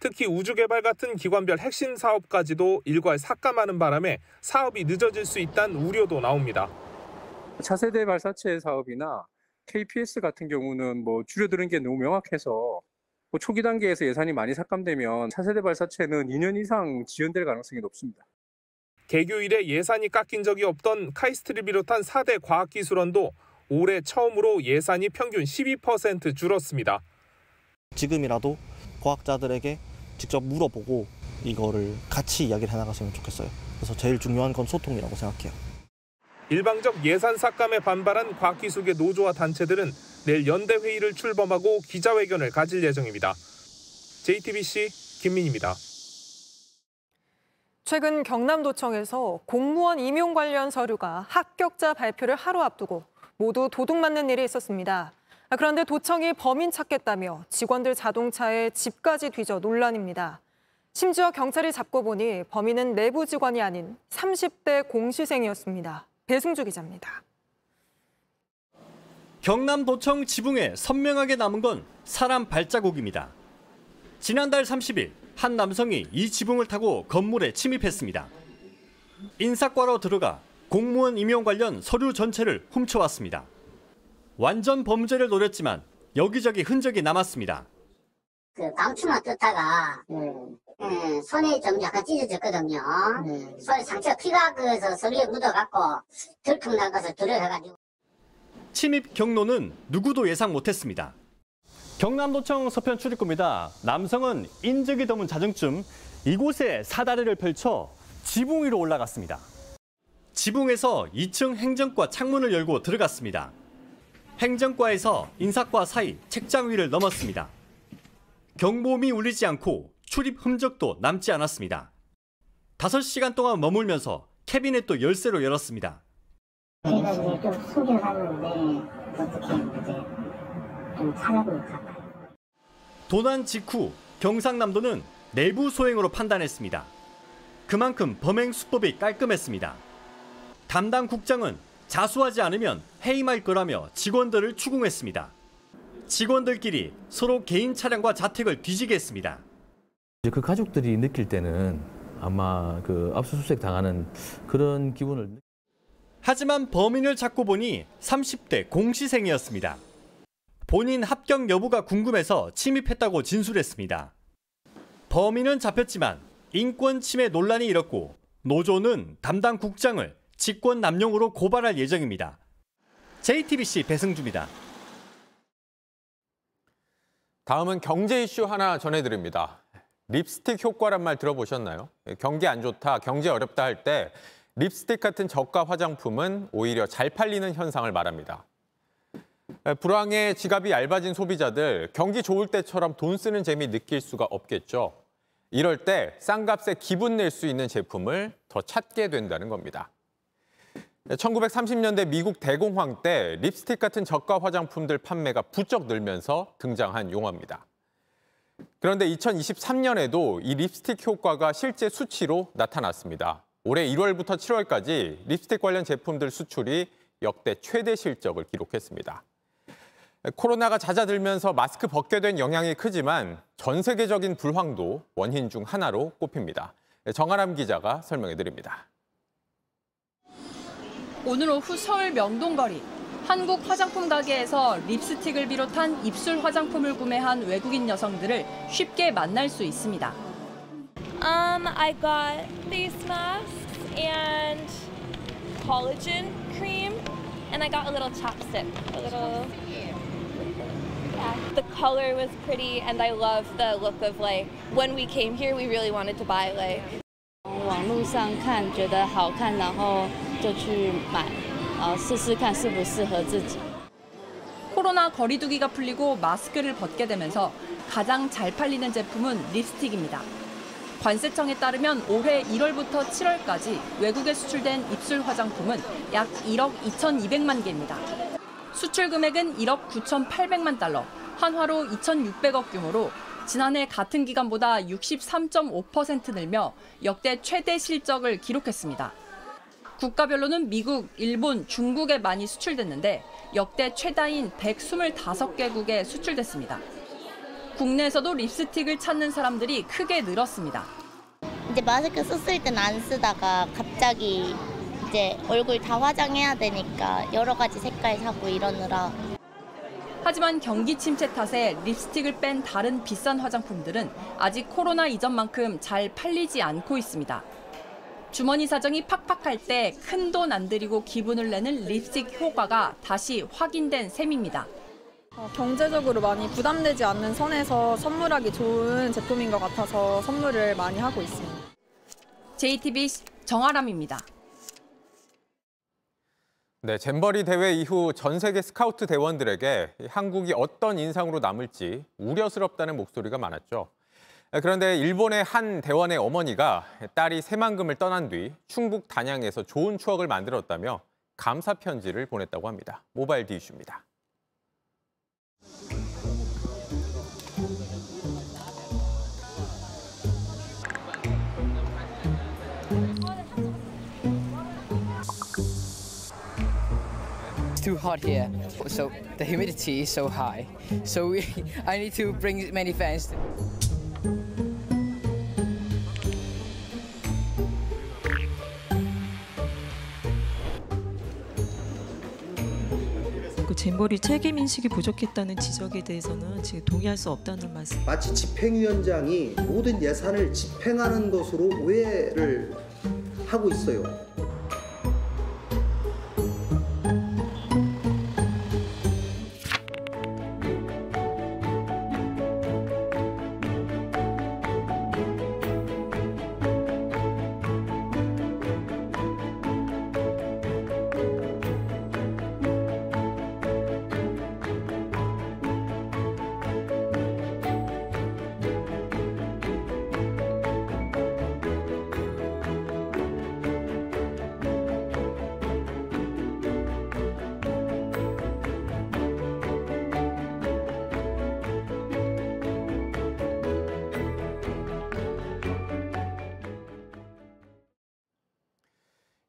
특히 우주개발 같은 기관별 핵심 사업까지도 일괄 삭감하는 바람에 사업이 늦어질 수 있다는 우려도 나옵니다. 차세대 발사체 사업이나 KPS 같은 경우는 뭐 줄여드는 게 너무 명확해서 뭐 초기 단계에서 예산이 많이 삭감되면 차세대 발사체는 2년 이상 지연될 가능성이 높습니다. 개교 이래 예산이 깎인 적이 없던 카이스트를 비롯한 4대 과학기술원도 올해 처음으로 예산이 평균 12% 줄었습니다. 지금이라도 과학자들에게 직접 물어보고 이거를 같이 이야기를 해나갔으면 좋겠어요. 그래서 제일 중요한 건 소통이라고 생각해요. 일방적 예산 삭감에 반발한 과학기술계 노조와 단체들은 내일 연대 회의를 출범하고 기자회견을 가질 예정입니다. JTBC 김민입니다. 최근 경남도청에서 공무원 임용 관련 서류가 합격자 발표를 하루 앞두고 모두 도둑맞는 일이 있었습니다. 그런데 도청이 범인 찾겠다며 직원들 자동차에 집까지 뒤져 논란입니다. 심지어 경찰이 잡고 보니 범인은 내부 직원이 아닌 30대 공시생이었습니다. 배승주 기자입니다. 경남도청 지붕에 선명하게 남은 건 사람 발자국입니다. 지난달 30일 한 남성이 이 지붕을 타고 건물에 침입했습니다. 인사과로 들어가 공무원 임용 관련 서류 전체를 훔쳐왔습니다. 완전 범죄를 노렸지만 여기저기 흔적이 남았습니다. 그 깜추만 뜯다가 그 손에 좀 약간 찢어졌거든요. 손에 상처 피가 그래서 서리에 묻어갖고 들통난 것을 두려워해가지고. 침입 경로는 누구도 예상 못했습니다. 경남도청 서편 출입구입니다. 남성은 인적이 드문 자정쯤 이곳에 사다리를 펼쳐 지붕 위로 올라갔습니다. 지붕에서 2층 행정과 창문을 열고 들어갔습니다. 행정과에서 인사과 사이 책장 위를 넘었습니다. 경보음이 울리지 않고 출입 흔적도 남지 않았습니다. 5시간 동안 머물면서 캐비넷도 열쇠로 열었습니다. 도난 직후 경상남도는 내부 소행으로 판단했습니다. 그만큼 범행 수법이 깔끔했습니다. 담당 국장은 자수하지 않으면 해임할 거라며 직원들을 추궁했습니다. 직원들끼리 서로 개인 차량과 자택을 뒤지게 했습니다. 그 가족들이 느낄 때는 아마 그 압수수색 당하는 그런 기분을 하지만 범인을 잡고 보니 30대 공시생이었습니다. 본인 합격 여부가 궁금해서 침입했다고 진술했습니다. 범인은 잡혔지만 인권 침해 논란이 일었고 노조는 담당 국장을 직권 남용으로 고발할 예정입니다. JTBC 배승주입니다. 다음은 경제 이슈 하나 전해드립니다. 립스틱 효과란 말 들어보셨나요? 경기 안 좋다, 경제 어렵다 할 때 립스틱 같은 저가 화장품은 오히려 잘 팔리는 현상을 말합니다. 불황에 지갑이 얇아진 소비자들, 경기 좋을 때처럼 돈 쓰는 재미 느낄 수가 없겠죠. 이럴 때 싼 값에 기분 낼 수 있는 제품을 더 찾게 된다는 겁니다. 1930년대 미국 대공황 때 립스틱 같은 저가 화장품들 판매가 부쩍 늘면서 등장한 용어입니다. 그런데 2023년에도 이 립스틱 효과가 실제 수치로 나타났습니다. 올해 1월부터 7월까지 립스틱 관련 제품들 수출이 역대 최대 실적을 기록했습니다. 코로나가 잦아들면서 마스크 벗게 된 영향이 크지만 전 세계적인 불황도 원인 중 하나로 꼽힙니다. 정아람 기자가 설명해 드립니다. 오늘 오후 서울 명동거리. 한국 화장품 가게에서 립스틱을 비롯한 입술 화장품을 구매한 외국인 여성들을 쉽게 만날 수 있습니다. Um, I got face masks and collagen cream, and I got a little chapstick. A little. Yeah. The color was pretty, and I love the look of like when we came here, we really wanted to buy like. 网络上看觉得好看，然后就去买，呃，试试看适不适合自己。 코로나 거리두기가 풀리고 마스크를 벗게 되면서 가장 잘 팔리는 제품은 립스틱입니다. 관세청에 따르면 올해 1월부터 7월까지 외국에 수출된 입술 화장품은 약 1억 2,200만 개입니다. 수출 금액은 1억 9,800만 달러, 한화로 2,600억 규모로 지난해 같은 기간보다 63.5% 늘며 역대 최대 실적을 기록했습니다. 국가별로는 미국, 일본, 중국에 많이 수출됐는데 역대 최다인 125개국에 수출됐습니다. 국내에서도 립스틱을 찾는 사람들이 크게 늘었습니다. 이제 마스크 썼을 땐 안 쓰다가 갑자기 이제 얼굴 다 화장해야 되니까 여러 가지 색깔 사고 이러느라 하지만 경기 침체 탓에 립스틱을 뺀 다른 비싼 화장품들은 아직 코로나 이전만큼 잘 팔리지 않고 있습니다. 주머니 사정이 팍팍할 때 큰 돈 안 들이고 기분을 내는 립스틱 효과가 다시 확인된 셈입니다. 어, 경제적으로 많이 부담되지 않는 선에서 선물하기 좋은 제품인 것 같아서 선물을 많이 하고 있습니다. JTBC 정아람입니다. 네, 잼버리 대회 이후 전 세계 스카우트 대원들에게 한국이 어떤 인상으로 남을지 우려스럽다는 목소리가 많았죠. 그런데 일본의 한 대원의 어머니가 딸이 새만금을 떠난 뒤 충북 단양에서 좋은 추억을 만들었다며 감사 편지를 보냈다고 합니다. 모바일 디이슈입니다. It's too hot here, so the humidity is so high. So we, I need to bring many fans. 잼버리 책임 인식이 부족했다는 지적에 대해서는 지금 동의할 수 없다는 말씀. 마치 집행위원장이 모든 예산을 집행하는 것으로 오해를 하고 있어요.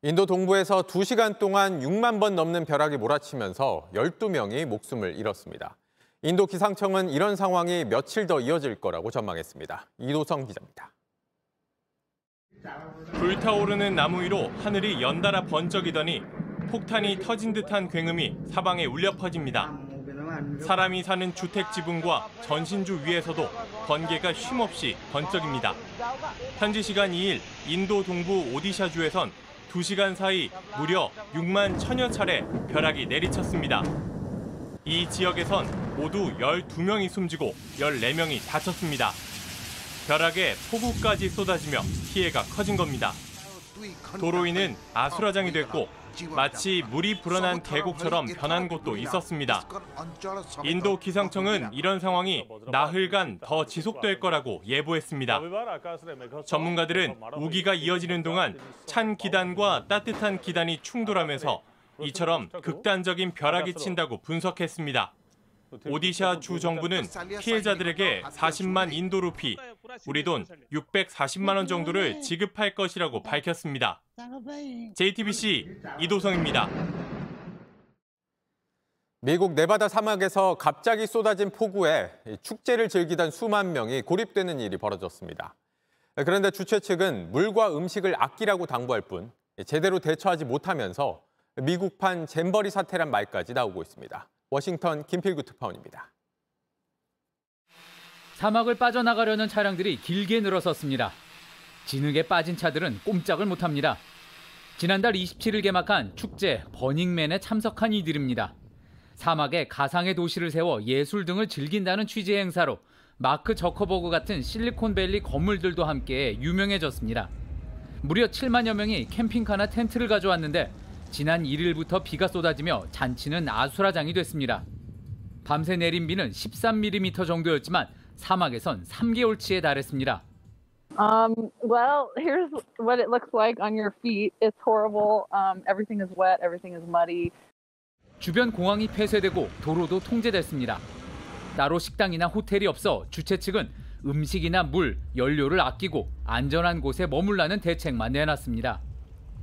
인도 동부에서 2시간 동안 6만 번 넘는 벼락이 몰아치면서 12명이 목숨을 잃었습니다. 인도 기상청은 이런 상황이 며칠 더 이어질 거라고 전망했습니다. 이도성 기자입니다. 불타오르는 나무 위로 하늘이 연달아 번쩍이더니 폭탄이 터진 듯한 굉음이 사방에 울려 퍼집니다. 사람이 사는 주택 지붕과 전신주 위에서도 번개가 쉼없이 번쩍입니다. 현지 시간 2일 인도 동부 오디샤주에선 2시간 사이 무려 6만 천여 차례 벼락이 내리쳤습니다. 이 지역에선 모두 12명이 숨지고 14명이 다쳤습니다. 벼락에 폭우까지 쏟아지며 피해가 커진 겁니다. 도로 위는 아수라장이 됐고 마치 물이 불어난 계곡처럼 변한 곳도 있었습니다. 인도 기상청은 이런 상황이 나흘간 더 지속될 거라고 예보했습니다. 전문가들은 우기가 이어지는 동안 찬 기단과 따뜻한 기단이 충돌하면서 이처럼 극단적인 벼락이 친다고 분석했습니다. 오디샤 주 정부는 피해자들에게 40만 인도 루피, 우리 돈 640만 원 정도를 지급할 것이라고 밝혔습니다. JTBC 이도성입니다. 미국 네바다 사막에서 갑자기 쏟아진 폭우에 축제를 즐기던 수만 명이 고립되는 일이 벌어졌습니다. 그런데 주최 측은 물과 음식을 아끼라고 당부할 뿐 제대로 대처하지 못하면서 미국판 잼버리 사태란 말까지 나오고 있습니다. 워싱턴 김필구 특파원입니다. 사막을 빠져나가려는 차량들이 길게 늘어섰습니다. 진흙에 빠진 차들은 꼼짝을 못합니다. 지난달 27일 개막한 축제 버닝맨에 참석한 이들입니다. 사막에 가상의 도시를 세워 예술 등을 즐긴다는 취지의 행사로 마크 저커버그 같은 실리콘밸리 건물들도 함께 유명해졌습니다. 무려 7만여 명이 캠핑카나 텐트를 가져왔는데 지난 1일부터 비가 쏟아지며 잔치는 아수라장이 됐습니다. 밤새 내린 비는 13mm 정도였지만 사막에선 3개월치에 달했습니다. Um, well, here's what it looks like on your feet. It's horrible. Um, everything is wet. Everything is muddy. 주변 공항이 폐쇄되고 도로도 통제됐습니다. 따로 식당이나 호텔이 없어 주최 측은 음식이나 물, 연료를 아끼고 안전한 곳에 머물라는 대책만 내놨습니다.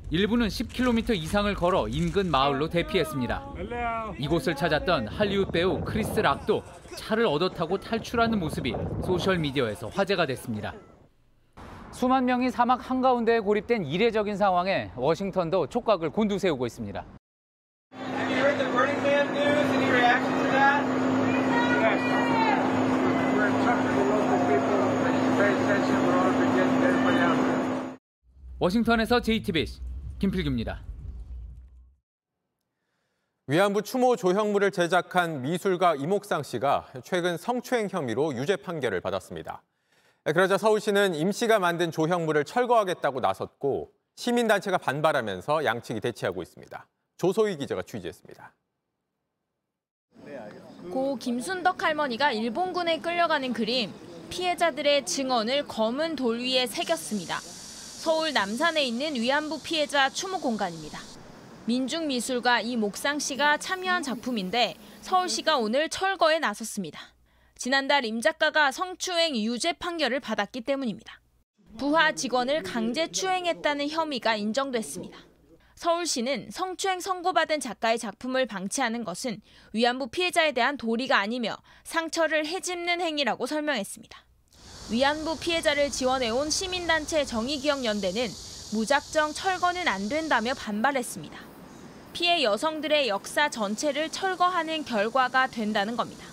일부는 10km 이상을 걸어 인근 마을로 대피했습니다. 이곳을 찾았던 할리우드 배우 크리스 락도 차를 얻어 타고 탈출하는 모습이 소셜미디어에서 화제가 됐습니다. 수만 명이 사막 한가운데에 고립된 이례적인 상황에 워싱턴도 촉각을 곤두세우고 있습니다. Have you heard the Burning Man news? Any reaction to that? Yes. We're talking to local people. Pay attention. We're all forgetting everybody else. 워싱턴에서 JTBC 김필규입니다. 위안부 추모 조형물을 제작한 미술가 이목상 씨가 최근 성추행 혐의로 유죄 판결을 받았습니다. 그러자 서울시는 임 씨가 만든 조형물을 철거하겠다고 나섰고 시민단체가 반발하면서 양측이 대치하고 있습니다. 조소희 기자가 취재했습니다. 고 김순덕 할머니가 일본군에 끌려가는 그림, 피해자들의 증언을 검은 돌 위에 새겼습니다. 서울 남산에 있는 위안부 피해자 추모 공간입니다. 민중미술가 이목상 씨가 참여한 작품인데 서울시가 오늘 철거에 나섰습니다. 지난달 임 작가가 성추행 유죄 판결을 받았기 때문입니다. 부하 직원을 강제 추행했다는 혐의가 인정됐습니다. 서울시는 성추행 선고받은 작가의 작품을 방치하는 것은 위안부 피해자에 대한 도리가 아니며 상처를 헤집는 행위라고 설명했습니다. 위안부 피해자를 지원해온 시민단체 정의기억연대는 무작정 철거는 안 된다며 반발했습니다. 피해 여성들의 역사 전체를 철거하는 결과가 된다는 겁니다.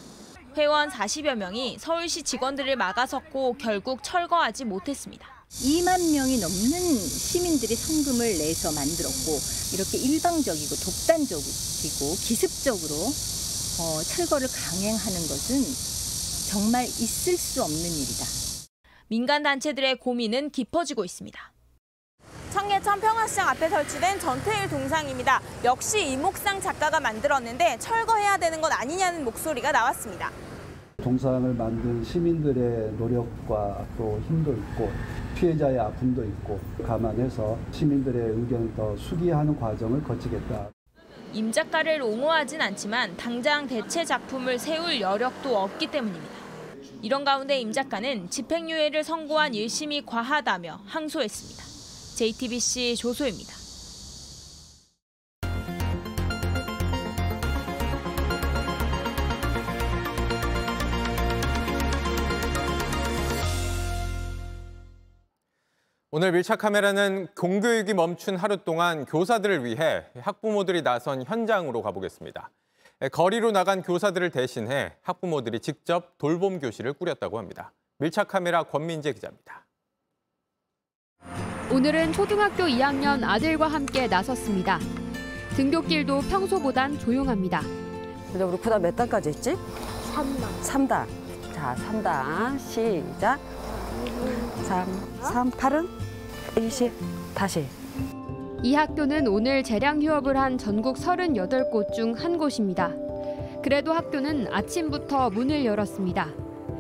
회원 40여 명이 서울시 직원들을 막아섰고 결국 철거하지 못했습니다. 2만 명이 넘는 시민들이 성금을 내서 만들었고 이렇게 일방적이고 독단적이고 기습적으로 어, 철거를 강행하는 것은 정말 있을 수 없는 일이다. 민간 단체들의 고민은 깊어지고 있습니다. 청계천 평화시장 앞에 설치된 전태일 동상입니다. 역시 이목상 작가가 만들었는데 철거해야 되는 것 아니냐는 목소리가 나왔습니다. 동상을 만든 시민들의 노력과 또 힘도 있고 피해자의 아픔도 있고 감안해서 시민들의 의견을 더 수기하는 과정을 거치겠다. 임 작가를 옹호하진 않지만 당장 대체 작품을 세울 여력도 없기 때문입니다. 이런 가운데 임 작가는 집행유예를 선고한 1심이 과하다며 항소했습니다. JTBC 조소입니다. 오늘 밀착 카메라는 공교육이 멈춘 하루 동안 교사들을 위해 학부모들이 나선 현장으로 가보겠습니다. 거리로 나간 교사들을 대신해 학부모들이 직접 돌봄 교실을 꾸렸다고 합니다. 밀착 카메라 권민재 기자입니다. 오늘은 초등학교 2학년 아들과 함께 나섰습니다. 등굣길도 평소보단 조용합니다. 이제 우리 구단 몇 단까지 했지? 3단. 3단. 자, 3단. 시작. 3, 3, 8은 20. 다시. 이 학교는 오늘 재량 휴업을 한 전국 38곳 중 한 곳입니다. 그래도 학교는 아침부터 문을 열었습니다.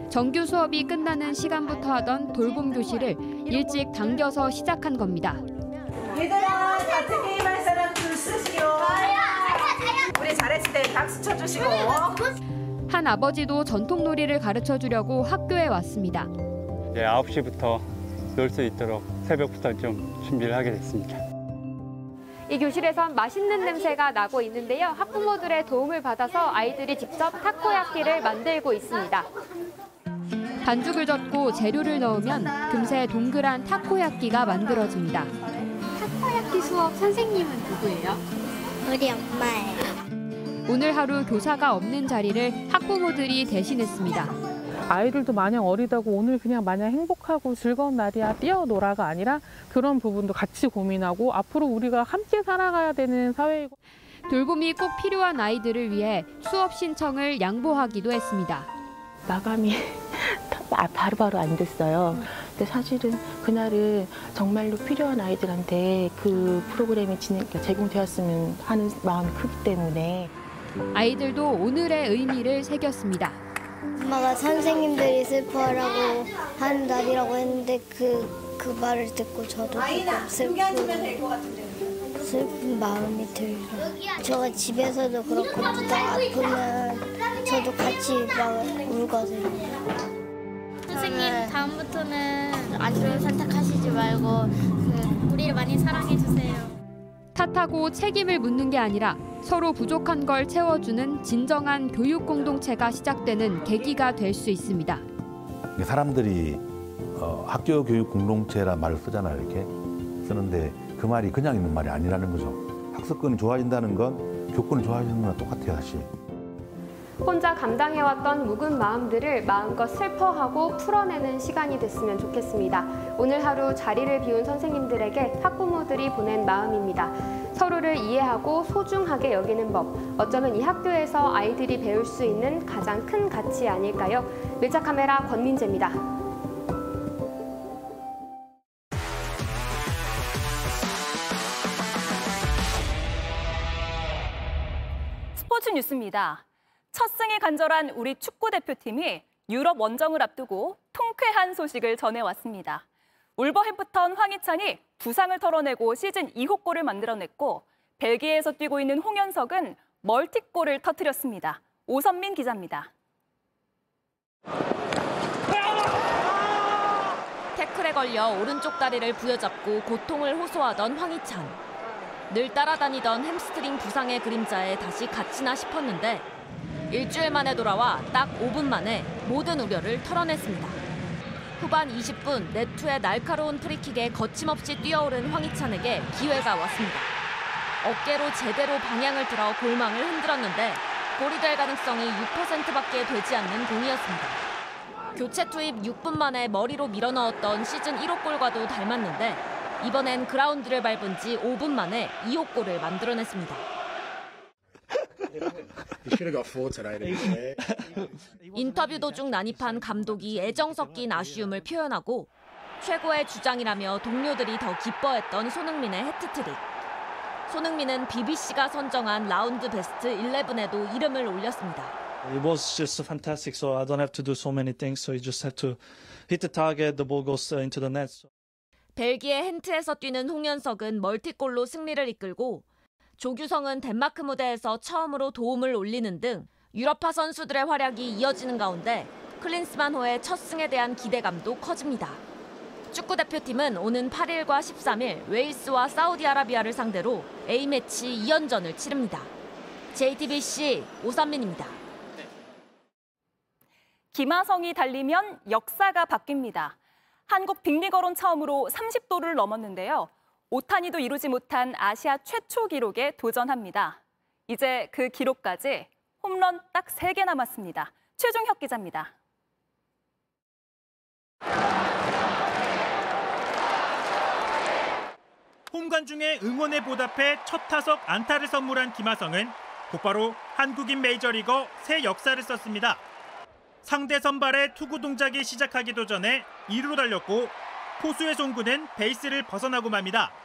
정규 수업이 끝나는 시간부터 하던 돌봄 교실을 일찍 당겨서 시작한 겁니다. 얘들아, 같은 게임 할 사람 줄 쓰시오. 우리 잘했을 때 박수 쳐주시고. 한 아버지도 전통놀이를 가르쳐 주려고 학교에 왔습니다. 이제 9시부터 놀 수 있도록 새벽부터 좀 준비를 하게 됐습니다. 이 교실에선 맛있는 냄새가 나고 있는데요. 학부모들의 도움을 받아서 아이들이 직접 타코야끼를 만들고 있습니다. 반죽을 젓고 재료를 넣으면 금세 동그란 타코야끼가 만들어집니다. 타코야끼 수업 선생님은 누구예요? 우리 엄마예요. 오늘 하루 교사가 없는 자리를 학부모들이 대신했습니다. 아이들도 마냥 어리다고 오늘 그냥 마냥 행복하고 즐거운 날이야 뛰어놀아가 아니라 그런 부분도 같이 고민하고 앞으로 우리가 함께 살아가야 되는 사회이고 돌봄이 꼭 필요한 아이들을 위해 수업 신청을 양보하기도 했습니다. 마감이 바로바로 안 됐어요. 근데 사실은 그날은 정말로 필요한 아이들한테 그 프로그램이 진행, 제공되었으면 하는 마음이 크기 때문에 아이들도 오늘의 의미를 새겼습니다. 엄마가 선생님들이 슬퍼하라고 하는 날이라고 했는데 그, 그 말을 듣고 저도 슬픈, 슬픈 마음이 들어요. 저가 집에서도 그렇고 누가 아프면 저도 같이 막 울거든요. 선생님 다음부터는 안 좋은 선택하시지 말고 그 우리를 많이 사랑해 주세요. 탓하고 책임을 묻는 게 아니라 서로 부족한 걸 채워주는 진정한 교육 공동체가 시작되는 계기가 될 수 있습니다. 사람들이 어, 학교 교육 공동체란 말을 쓰잖아요, 이렇게 쓰는데 그 말이 그냥 있는 말이 아니라는 거죠. 학습권이 좋아진다는 건 교권이 좋아지는 거랑 똑같아요, 사실. 혼자 감당해왔던 묵은 마음들을 마음껏 슬퍼하고 풀어내는 시간이 됐으면 좋겠습니다. 오늘 하루 자리를 비운 선생님들에게 학부모들이 보낸 마음입니다. 서로를 이해하고 소중하게 여기는 법. 어쩌면 이 학교에서 아이들이 배울 수 있는 가장 큰 가치 아닐까요? 밀착 카메라 권민재입니다. 스포츠 뉴스입니다. 첫 승에 간절한 우리 축구 대표팀이 유럽 원정을 앞두고 통쾌한 소식을 전해왔습니다. 울버햄프턴 황희찬이 부상을 털어내고 시즌 2호 골을 만들어냈고 벨기에에서 뛰고 있는 홍현석은 멀티골을 터뜨렸습니다. 오선민 기자입니다. 태클에 걸려 오른쪽 다리를 부여잡고 고통을 호소하던 황희찬. 늘 따라다니던 햄스트링 부상의 그림자에 다시 갇히나 싶었는데 일주일 만에 돌아와 딱 5분 만에 모든 우려를 털어냈습니다. 후반 20분 네투의 날카로운 프리킥에 거침없이 뛰어오른 황희찬에게 기회가 왔습니다. 어깨로 제대로 방향을 틀어 골망을 흔들었는데 골이 될 가능성이 6%밖에 되지 않는 공이었습니다. 교체 투입 6분 만에 머리로 밀어넣었던 시즌 1호 골과도 닮았는데 이번엔 그라운드를 밟은 지 5분 만에 2호 골을 만들어냈습니다. 인터뷰 도중 난입한 감독이 애정 섞인 아쉬움을 표현하고 최고의 주장이라며 동료들이 더 기뻐했던 손흥민의 해트트릭. 손흥민은 BBC가 선정한 라운드 베스트 11에도 이름을 올렸습니다. It was just fantastic, so I don't have to do so many things. So you just have to hit the target, the ball goes into the net. 벨기에 hen트에서 뛰는 홍현석은 멀티골로 승리를 이끌고 조규성은 덴마크 무대에서 처음으로 도움을 올리는 등 유럽파 선수들의 활약이 이어지는 가운데 클린스만호의 첫 승에 대한 기대감도 커집니다. 축구 대표팀은 오는 8일과 13일 웨일스와 사우디아라비아를 상대로 A매치 2연전을 치릅니다. JTBC 오선민입니다. 김하성이 달리면 역사가 바뀝니다. 한국 빅리거론 처음으로 30도를 넘었는데요. 오타니도 이루지 못한 아시아 최초 기록에 도전합니다. 이제 그 기록까지 홈런 딱 3개 남았습니다. 최종혁 기자입니다. 홈관중의 응원에 보답해 첫 타석 안타를 선물한 김하성은 곧바로 한국인 메이저리거 새 역사를 썼습니다. 상대 선발의 투구 동작이 시작하기도 전에 2루로 달렸고 포수의 송구는 베이스를 벗어나고 맙니다.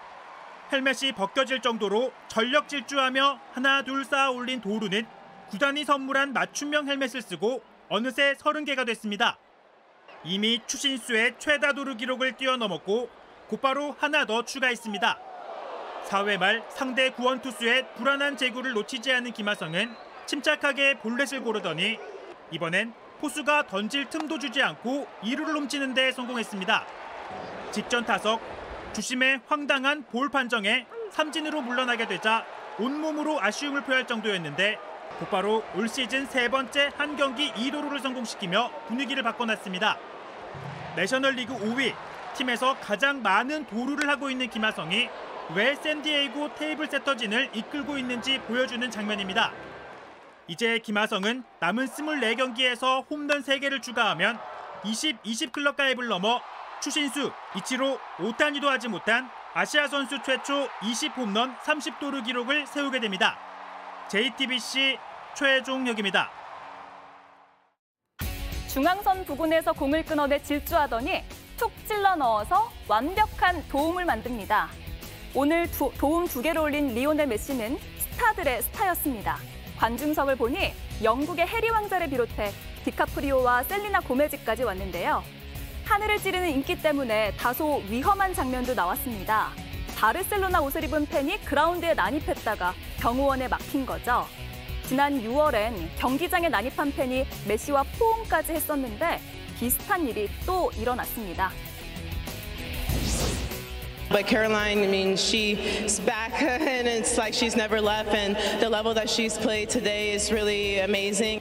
헬멧이 벗겨질 정도로 전력 질주하며 하나 둘 쌓아 올린 도루는 구단이 선물한 맞춤형 헬멧을 쓰고 어느새 30개가 됐습니다. 이미 추신수의 최다 도루 기록을 뛰어넘었고 곧바로 하나 더 추가했습니다. 4회 말 상대 구원 투수의 불안한 제구를 놓치지 않은 김하성은 침착하게 볼넷을 고르더니 이번엔 포수가 던질 틈도 주지 않고 2루를 훔치는 데 성공했습니다. 직전 타석 주심의 황당한 볼 판정에 삼진으로 물러나게 되자 온몸으로 아쉬움을 표할 정도였는데 곧바로 올 시즌 세 번째 한 경기 2도루를 성공시키며 분위기를 바꿔놨습니다. 내셔널리그 5위 팀에서 가장 많은 도루를 하고 있는 김하성이 왜 샌디에이고 테이블 세터진을 이끌고 있는지 보여주는 장면입니다. 이제 김하성은 남은 24경기에서 홈런 3개를 추가하면 20-20 클럽 가입을 넘어 추신수, 이치로, 오타니도 하지 못한 아시아 선수 최초 20홈런 30도루 기록을 세우게 됩니다. JTBC 최종혁입니다. 중앙선 부근에서 공을 끊어내 질주하더니 툭 찔러 넣어서 완벽한 도움을 만듭니다. 오늘 두, 도움 두 개를 올린 리오넬 메시는 스타들의 스타였습니다. 관중석을 보니 영국의 해리 왕자를 비롯해 디카프리오와 셀리나 고메즈까지 왔는데요. 하늘을 찌르는 인기 때문에 다소 위험한 장면도 나왔습니다. 바르셀로나 옷을 입은 팬이 그라운드에 난입했다가 경호원에 막힌 거죠. 지난 6월엔 경기장에 난입한 팬이 메시와 포옹까지 했었는데 비슷한 일이 또 일어났습니다. But Caroline, I mean, she's back and it's like she's never left and the level that she's played today is really amazing.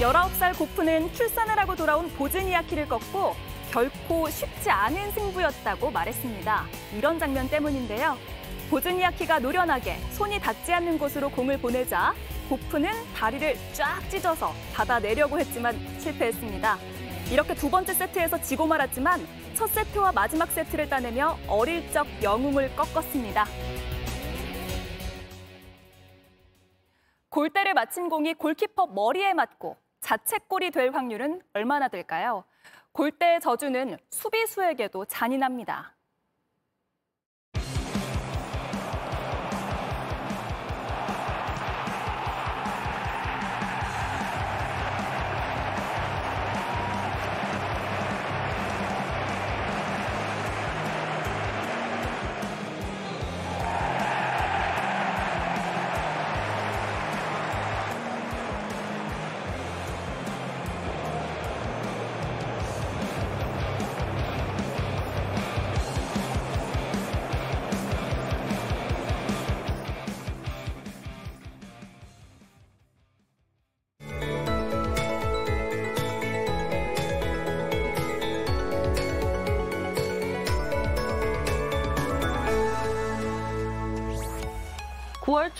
19살 고프는 출산을 하고 돌아온 보즈니아키를 꺾고 결코 쉽지 않은 승부였다고 말했습니다. 이런 장면 때문인데요. 보즈니아키가 노련하게 손이 닿지 않는 곳으로 공을 보내자 고프는 다리를 쫙 찢어서 받아내려고 했지만 실패했습니다. 이렇게 두 번째 세트에서 지고 말았지만 첫 세트와 마지막 세트를 따내며 어릴 적 영웅을 꺾었습니다. 골대를 맞힌 공이 골키퍼 머리에 맞고 자책골이 될 확률은 얼마나 될까요? 골대의 저주는 수비수에게도 잔인합니다.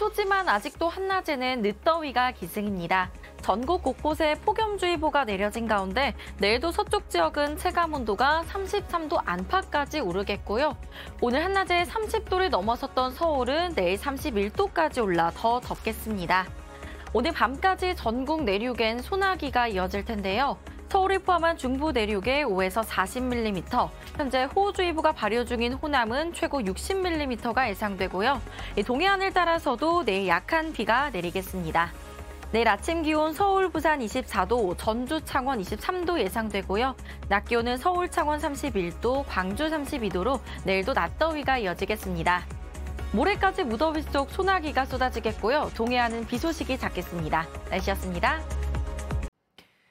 초지만 아직도 한낮에는 늦더위가 기승입니다. 전국 곳곳에 폭염주의보가 내려진 가운데 내일도 서쪽 지역은 체감 온도가 33도 안팎까지 오르겠고요. 오늘 한낮에 30도를 넘어섰던 서울은 내일 31도까지 올라 더 덥겠습니다. 오늘 밤까지 전국 내륙엔 소나기가 이어질 텐데요. 서울을 포함한 중부 내륙에 5에서 40mm, 현재 호우주의보가 발효 중인 호남은 최고 60mm가 예상되고요. 동해안을 따라서도 내일 약한 비가 내리겠습니다. 내일 아침 기온 서울, 부산 24도, 전주, 창원 23도 예상되고요. 낮 기온은 서울, 창원 31도, 광주 32도로 내일도 낮더위가 이어지겠습니다. 모레까지 무더위 속 소나기가 쏟아지겠고요. 동해안은 비 소식이 잦겠습니다. 날씨였습니다.